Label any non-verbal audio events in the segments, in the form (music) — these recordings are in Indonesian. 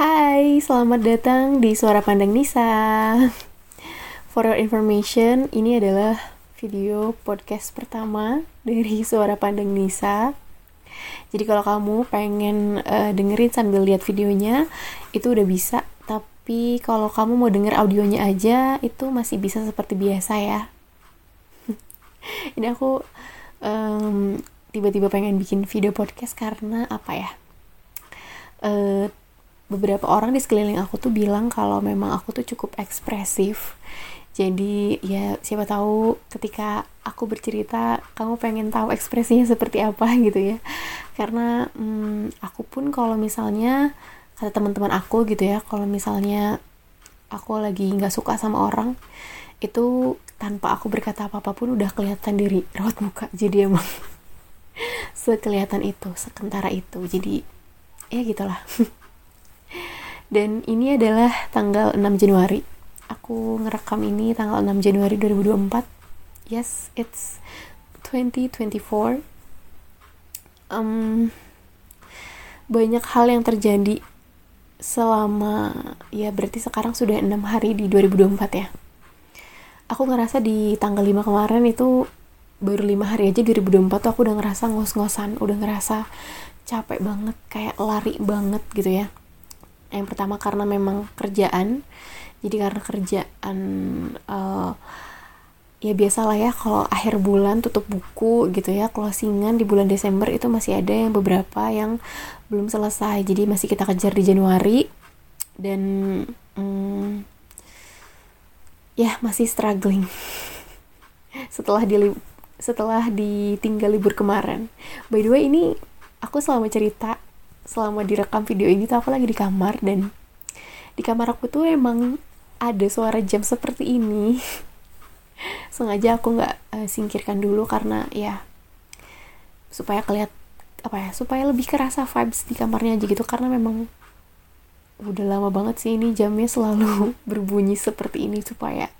Hai, selamat datang di Suara Pandang Nisa. For your information, ini adalah video podcast pertama dari Suara Pandang Nisa. Jadi kalau kamu pengen uh, dengerin sambil lihat videonya, itu udah bisa. Tapi kalau kamu mau denger audionya aja, itu masih bisa seperti biasa ya. (laughs) ini aku um, tiba-tiba pengen bikin video podcast karena apa ya? Uh, beberapa orang di sekeliling aku tuh bilang kalau memang aku tuh cukup ekspresif. Jadi ya siapa tahu ketika aku bercerita kamu pengen tahu ekspresinya seperti apa (laughs) gitu ya. Karena hmm, aku pun kalau misalnya kata teman-teman aku gitu ya kalau misalnya aku lagi nggak suka sama orang itu tanpa aku berkata apa-apa pun udah kelihatan dari raut muka. (laughs) Jadi emang (laughs) sekelihatan itu sekentara itu. Jadi ya gitulah dan ini adalah tanggal 6 Januari. Aku ngerekam ini tanggal 6 Januari 2024 yes it's 2024 um, banyak hal yang terjadi selama ya berarti sekarang sudah enam hari di 2024 ya. Aku ngerasa di tanggal 5 kemarin itu baru lima hari aja 2024 tuh aku udah ngerasa ngos-ngosan udah ngerasa capek banget kayak lari banget gitu ya yang pertama karena memang kerjaan. Jadi karena kerjaan uh, ya biasalah ya kalau akhir bulan tutup buku gitu ya closingan di bulan Desember itu masih ada yang beberapa yang belum selesai. Jadi masih kita kejar di Januari. Dan um, ya masih struggling. (laughs) Setelah di setelah ditinggal libur kemarin. By the way ini aku selama cerita selama direkam video ini tuh aku lagi di kamar dan di kamar aku tuh emang ada suara jam seperti ini. (laughs) Sengaja aku nggak uh, singkirkan dulu karena ya supaya kelihat apa ya supaya lebih kerasa vibes di kamarnya aja gitu. Karena memang udah lama banget sih ini jamnya selalu (laughs) berbunyi seperti ini supaya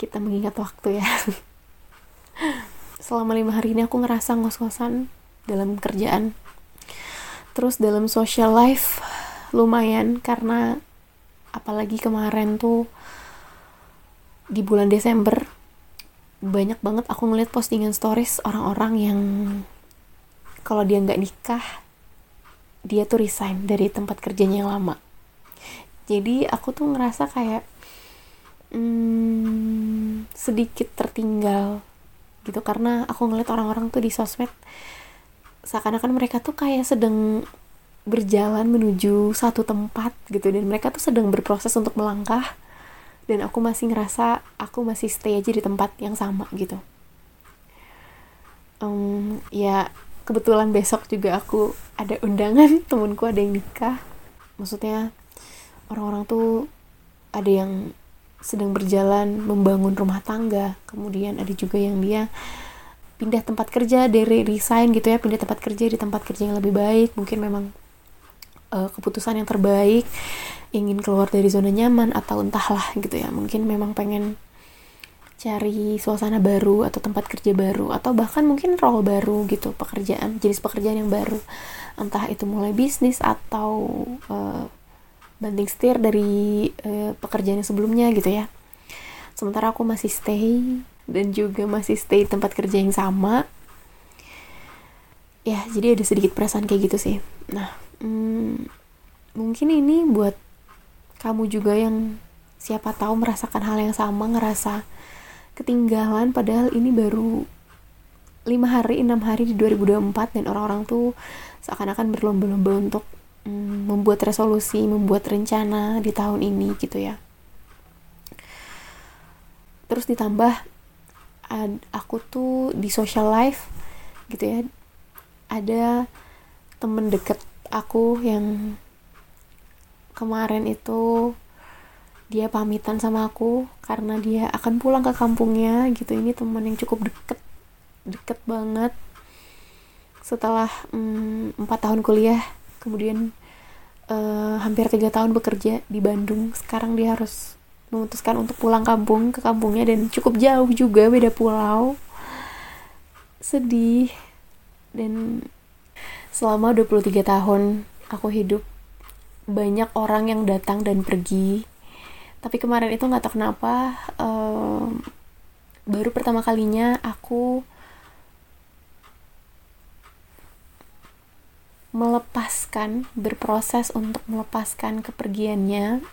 kita mengingat waktu ya. (laughs) Selama lima hari ini aku ngerasa ngos-ngosan dalam kerjaan terus dalam social life lumayan karena apalagi kemarin tuh di bulan Desember banyak banget aku ngeliat postingan stories orang-orang yang kalau dia nggak nikah dia tuh resign dari tempat kerjanya yang lama. Jadi aku tuh ngerasa kayak hmm, sedikit tertinggal gitu karena aku ngeliat orang-orang tuh di sosmed seakan-akan mereka tuh kayak sedang berjalan menuju satu tempat gitu. Dan mereka tuh sedang berproses untuk melangkah. Dan aku masih ngerasa aku masih stay aja di tempat yang sama gitu. Um, ya kebetulan besok juga aku ada undangan (laughs) temenku ada yang nikah. Maksudnya orang-orang tuh ada yang sedang berjalan membangun rumah tangga. Kemudian ada juga yang dia pindah tempat kerja dari resign gitu ya pindah tempat kerja di tempat kerja yang lebih baik. Mungkin memang uh, keputusan yang terbaik ingin keluar dari zona nyaman atau entahlah gitu ya. Mungkin memang pengen cari suasana baru atau tempat kerja baru atau bahkan mungkin role baru gitu pekerjaan jenis pekerjaan yang baru. Entah itu mulai bisnis atau uh, banting setir dari uh, pekerjaan yang sebelumnya gitu ya. Sementara aku masih stay dan juga masih stay tempat kerja yang sama. Ya jadi ada sedikit perasaan kayak gitu sih. Nah hmm, mungkin ini buat kamu juga yang siapa tahu merasakan hal yang sama ngerasa ketinggalan padahal ini baru lima hari enam hari di 2024 dan orang-orang tuh seakan-akan berlomba-lomba untuk mm, membuat resolusi membuat rencana di tahun ini gitu ya. Terus ditambah ad, aku tuh di social life gitu ya ada temen deket aku yang kemarin itu dia pamitan sama aku karena dia akan pulang ke kampungnya gitu. Ini temen yang cukup deket deket banget. Setelah mm, empat mm, tahun kuliah kemudian uh, hampir tiga tahun bekerja di Bandung sekarang dia harus memutuskan untuk pulang kampung ke kampungnya dan cukup jauh juga beda pulau. Sedih. Dan selama 23 tahun aku hidup banyak orang yang datang dan pergi. Tapi kemarin itu nggak tahu kenapa um, baru pertama kalinya aku melepaskan berproses untuk melepaskan kepergiannya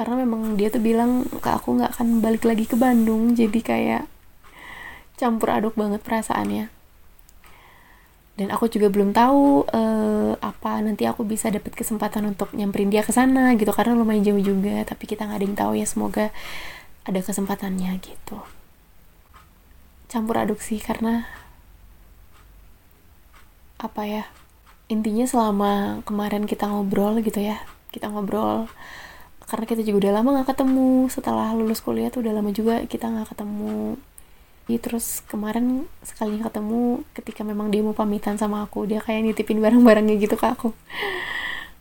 karena memang dia tuh bilang ke aku nggak akan balik lagi ke Bandung. Jadi kayak campur aduk banget perasaannya. Dan aku juga belum tahu uh, apa nanti aku bisa dapat kesempatan untuk nyamperin dia ke sana gitu karena lumayan jauh juga tapi kita nggak ada yang tahu ya semoga ada kesempatannya gitu. Campur aduk sih karena apa ya intinya selama kemarin kita ngobrol gitu ya kita ngobrol karena kita juga udah lama gak ketemu. Setelah lulus kuliah tuh udah lama juga kita gak ketemu. Terus kemarin sekali ketemu ketika memang dia mau pamitan sama aku dia kayak nitipin barang-barangnya gitu ke aku.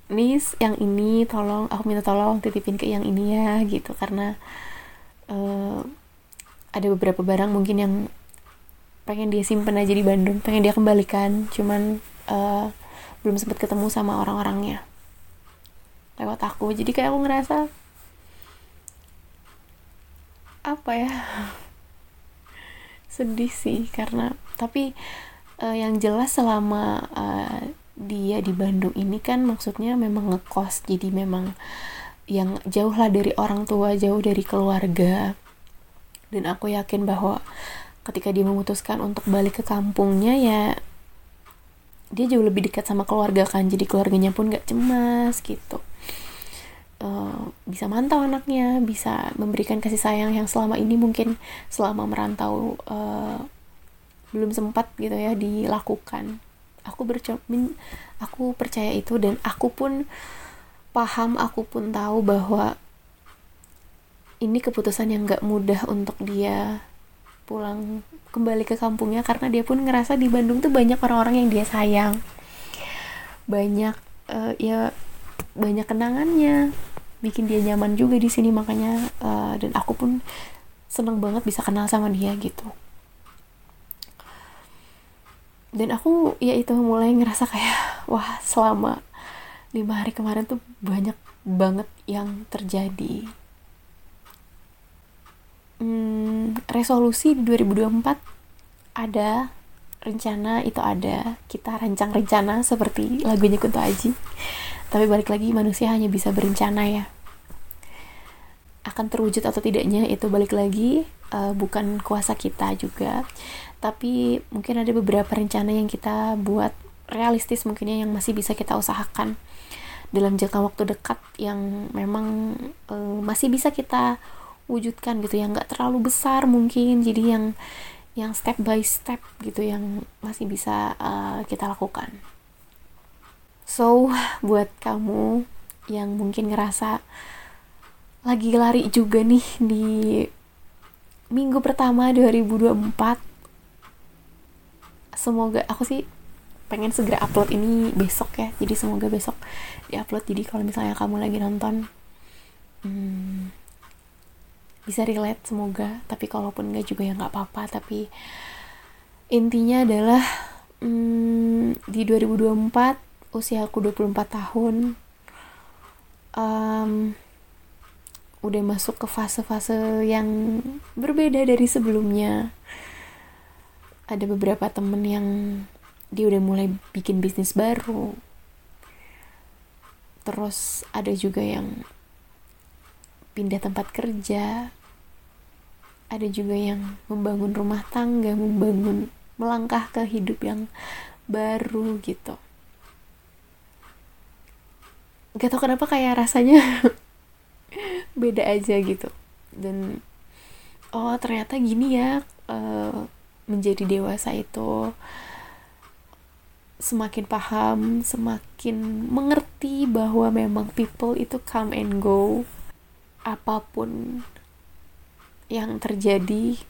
Nis yang ini tolong aku minta tolong titipin ke yang ini ya gitu. Karena uh, ada beberapa barang mungkin yang pengen dia simpen aja di Bandung pengen dia kembalikan. Cuman uh, belum sempat ketemu sama orang-orangnya lewat aku. Jadi kayak aku ngerasa apa ya? Sedih sih karena tapi uh, yang jelas selama uh, dia di Bandung ini kan maksudnya memang ngekos. Jadi memang yang jauh lah dari orang tua jauh dari keluarga. Dan aku yakin bahwa ketika dia memutuskan untuk balik ke kampungnya ya dia jauh lebih dekat sama keluarga kan jadi keluarganya pun gak cemas gitu. Uh, bisa mantau anaknya bisa memberikan kasih sayang yang selama ini mungkin selama merantau uh, belum sempat gitu ya dilakukan. Aku bercermin aku percaya itu dan aku pun paham aku pun tahu bahwa ini keputusan yang gak mudah untuk dia pulang kembali ke kampungnya karena dia pun ngerasa di Bandung tuh banyak orang-orang yang dia sayang. Banyak uh, ya banyak kenangannya. Bikin dia nyaman juga di sini makanya uh, dan aku pun seneng banget bisa kenal sama dia gitu. Dan aku ya itu mulai ngerasa kayak (laughs) wah selama lima hari kemarin tuh banyak banget yang terjadi hmm, resolusi di 2024 ada rencana itu ada kita rancang rencana seperti lagunya Kunto Aji. Tapi balik lagi manusia hanya bisa berencana ya. Akan terwujud atau tidaknya itu balik lagi uh, bukan kuasa kita juga. Tapi mungkin ada beberapa rencana yang kita buat realistis mungkinnya yang masih bisa kita usahakan dalam jangka waktu dekat yang memang uh, masih bisa kita wujudkan gitu yang nggak terlalu besar mungkin jadi yang yang step by step gitu yang masih bisa uh, kita lakukan. So buat kamu yang mungkin ngerasa lagi lari juga nih di minggu pertama 2024 semoga aku sih pengen segera upload ini besok ya jadi semoga besok di upload jadi kalau misalnya kamu lagi nonton hmm, bisa relate semoga tapi kalaupun enggak juga ya nggak apa-apa tapi intinya adalah hmm, di 2024 usia aku 24 tahun um, udah masuk ke fase-fase yang berbeda dari sebelumnya. Ada beberapa temen yang dia udah mulai bikin bisnis baru. Terus ada juga yang pindah tempat kerja ada juga yang membangun rumah tangga, membangun melangkah ke hidup yang baru gitu. Gak tau kenapa kayak rasanya (laughs) beda aja gitu. Dan oh ternyata gini ya uh, menjadi dewasa itu semakin paham, semakin mengerti bahwa memang people itu come and go apa pun yang terjadi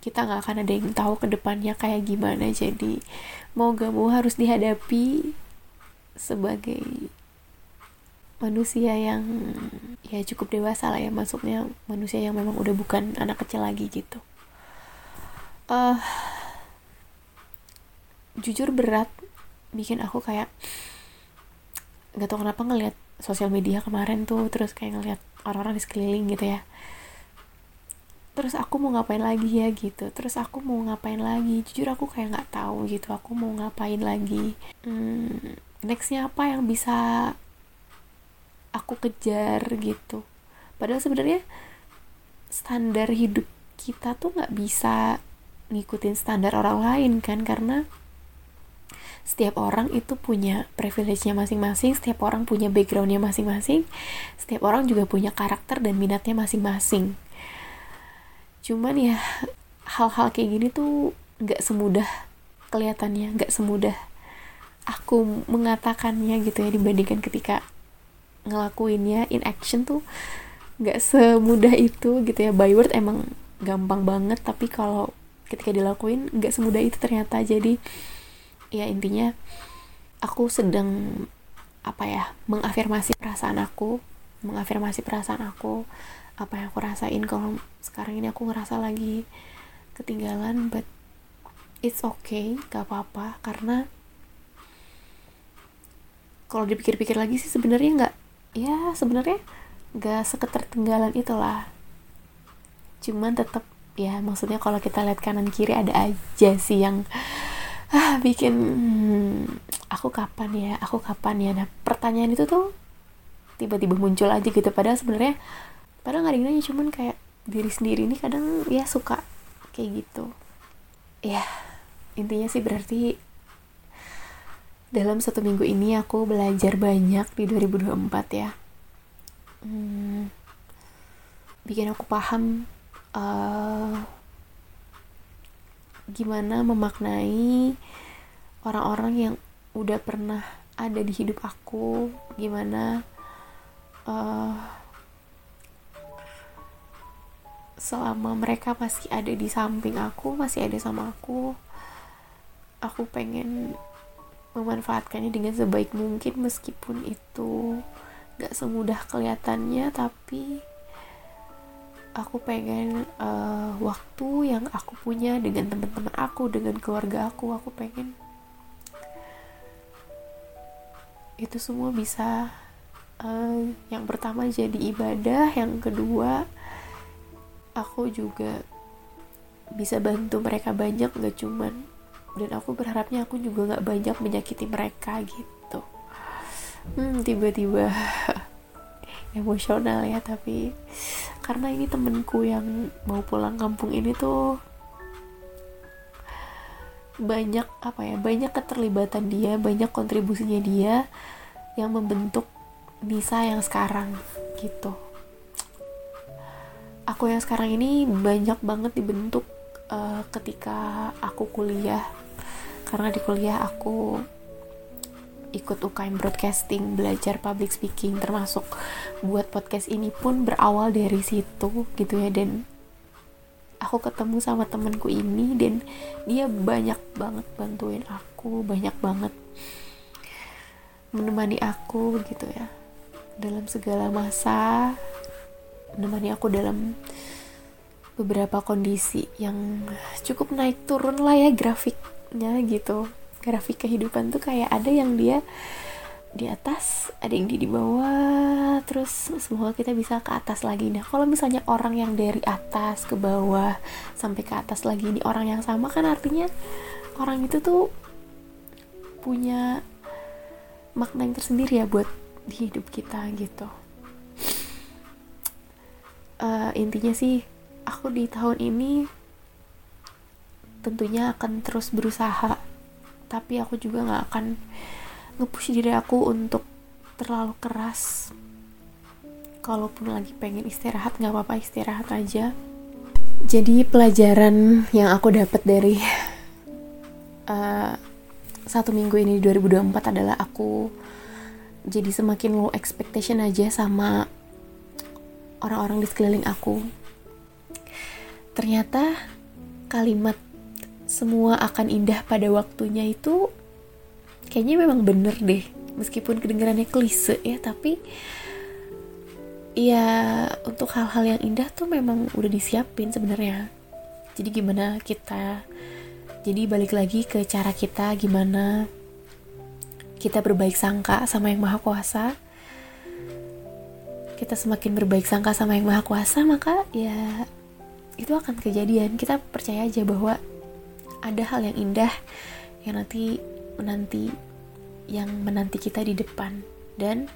kita nggak akan ada yang tahu ke depannya kayak gimana. Jadi mau gak mau harus dihadapi sebagai manusia yang ya cukup dewasa lah ya. Maksudnya manusia yang memang udah bukan anak kecil lagi gitu. Uh, jujur berat bikin aku kayak nggak tahu kenapa ngelihat sosial media kemarin tuh terus kayak ngelihat orang-orang di sekeliling gitu ya terus aku mau ngapain lagi ya? Gitu. Terus aku mau ngapain lagi? Jujur aku kayak nggak tahu gitu aku mau ngapain lagi. Hmm, nextnya apa yang bisa aku kejar gitu. Padahal sebenarnya standar hidup kita tuh nggak bisa ngikutin standar orang lain kan karena setiap orang itu punya privilege-nya masing-masing, setiap orang punya background-nya masing-masing, setiap orang juga punya karakter dan minatnya masing-masing. Cuman ya hal-hal kayak gini tuh nggak semudah kelihatannya, nggak semudah aku mengatakannya gitu ya dibandingkan ketika ngelakuinnya in action tuh nggak semudah itu gitu ya. By word emang gampang banget tapi kalau ketika dilakuin nggak semudah itu ternyata. Jadi ya intinya aku sedang apa ya mengafirmasi perasaan aku mengafirmasi perasaan aku apa yang aku rasain kalau sekarang ini aku ngerasa lagi ketinggalan but it's okay gak apa-apa. Karena kalau dipikir-pikir lagi sih sebenarnya nggak ya sebenarnya nggak seketertinggalan itulah cuman tetap ya maksudnya kalau kita lihat kanan kiri ada aja sih yang ah bikin hmm, aku kapan ya aku kapan ya. Nah pertanyaan itu tuh tiba-tiba muncul aja gitu. Padahal sebenarnya padahal nggak nanya cuman kayak diri sendiri ini kadang ya suka kayak gitu. Ya intinya sih berarti dalam satu minggu ini aku belajar banyak di 2024 ya. Hmm, bikin aku paham uh, gimana memaknai orang-orang yang udah pernah ada di hidup aku gimana uh, selama mereka masih ada di samping aku masih ada sama aku aku pengen memanfaatkannya dengan sebaik mungkin meskipun itu gak semudah kelihatannya tapi aku pengen uh, waktu yang aku punya dengan teman-teman aku dengan keluarga aku aku pengen itu semua bisa uh, yang pertama jadi ibadah yang kedua aku juga bisa bantu mereka banyak gak cuman dan aku berharapnya aku juga gak banyak menyakiti mereka gitu. Hmm tiba-tiba (laughs) emosional ya tapi karena ini temenku yang mau pulang kampung ini tuh banyak apa ya banyak keterlibatan dia banyak kontribusinya dia yang membentuk Nisa yang sekarang gitu aku yang sekarang ini banyak banget dibentuk uh, ketika aku kuliah. Karena di kuliah aku ikut UKM broadcasting belajar public speaking termasuk buat podcast ini pun berawal dari situ gitu ya. Dan aku ketemu sama temenku ini dan dia banyak banget bantuin aku banyak banget menemani aku gitu ya. Dalam segala masa menemani aku dalam beberapa kondisi yang cukup naik turun lah ya grafiknya gitu. Grafik kehidupan tuh kayak ada yang dia di atas ada yang di di bawah terus semoga kita bisa ke atas lagi. Nah kalau misalnya orang yang dari atas ke bawah sampai ke atas lagi ini orang yang sama kan artinya orang itu tuh punya makna yang tersendiri ya buat di hidup kita gitu uh, intinya sih aku di tahun ini tentunya akan terus berusaha. Tapi aku juga gak akan ngepush diri aku untuk terlalu keras. Kalaupun lagi pengen istirahat gak apa-apa istirahat aja. Jadi pelajaran yang aku dapat dari uh, satu minggu ini di 2024 adalah aku jadi semakin low expectation aja sama orang-orang di sekeliling aku. Ternyata kalimat semua akan indah pada waktunya itu kayaknya memang bener deh meskipun kedengarannya klise ya tapi ya untuk hal-hal yang indah tuh memang udah disiapin sebenarnya. Jadi gimana kita jadi balik lagi ke cara kita gimana kita berbaik sangka sama yang maha kuasa kita semakin berbaik sangka sama yang maha kuasa maka ya itu akan kejadian. Kita percaya aja bahwa ada hal yang indah yang nanti menanti yang menanti kita di depan. Dan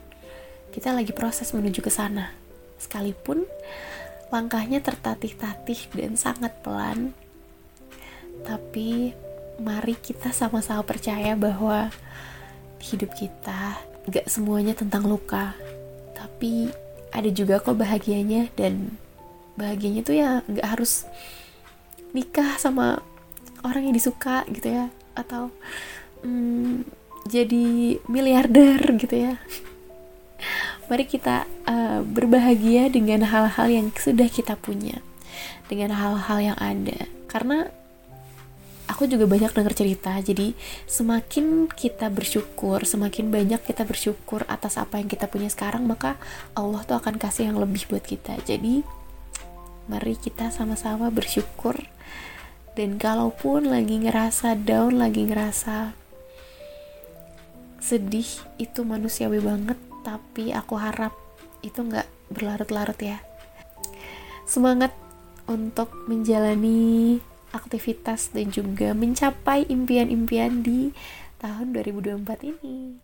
kita lagi proses menuju ke sana. Sekalipun langkahnya tertatih-tatih dan sangat pelan tapi mari kita sama-sama percaya bahwa hidup kita gak semuanya tentang luka tapi ada juga kok bahagianya. Dan bahagianya tuh ya nggak harus nikah sama orang yang disuka gitu ya. Atau hmm, jadi miliarder gitu ya. (laughs) Mari kita uh, berbahagia dengan hal-hal yang sudah kita punya. Dengan hal-hal yang ada. Karena aku juga banyak dengar cerita. Jadi semakin kita bersyukur semakin banyak kita bersyukur atas apa yang kita punya sekarang maka Allah tuh akan kasih yang lebih buat kita. Jadi mari kita sama-sama bersyukur. Dan kalaupun lagi ngerasa down lagi ngerasa sedih itu manusiawi banget. Tapi aku harap itu nggak berlarut-larut ya. Semangat untuk menjalani aktivitas dan juga mencapai impian-impian di tahun 2024 ini.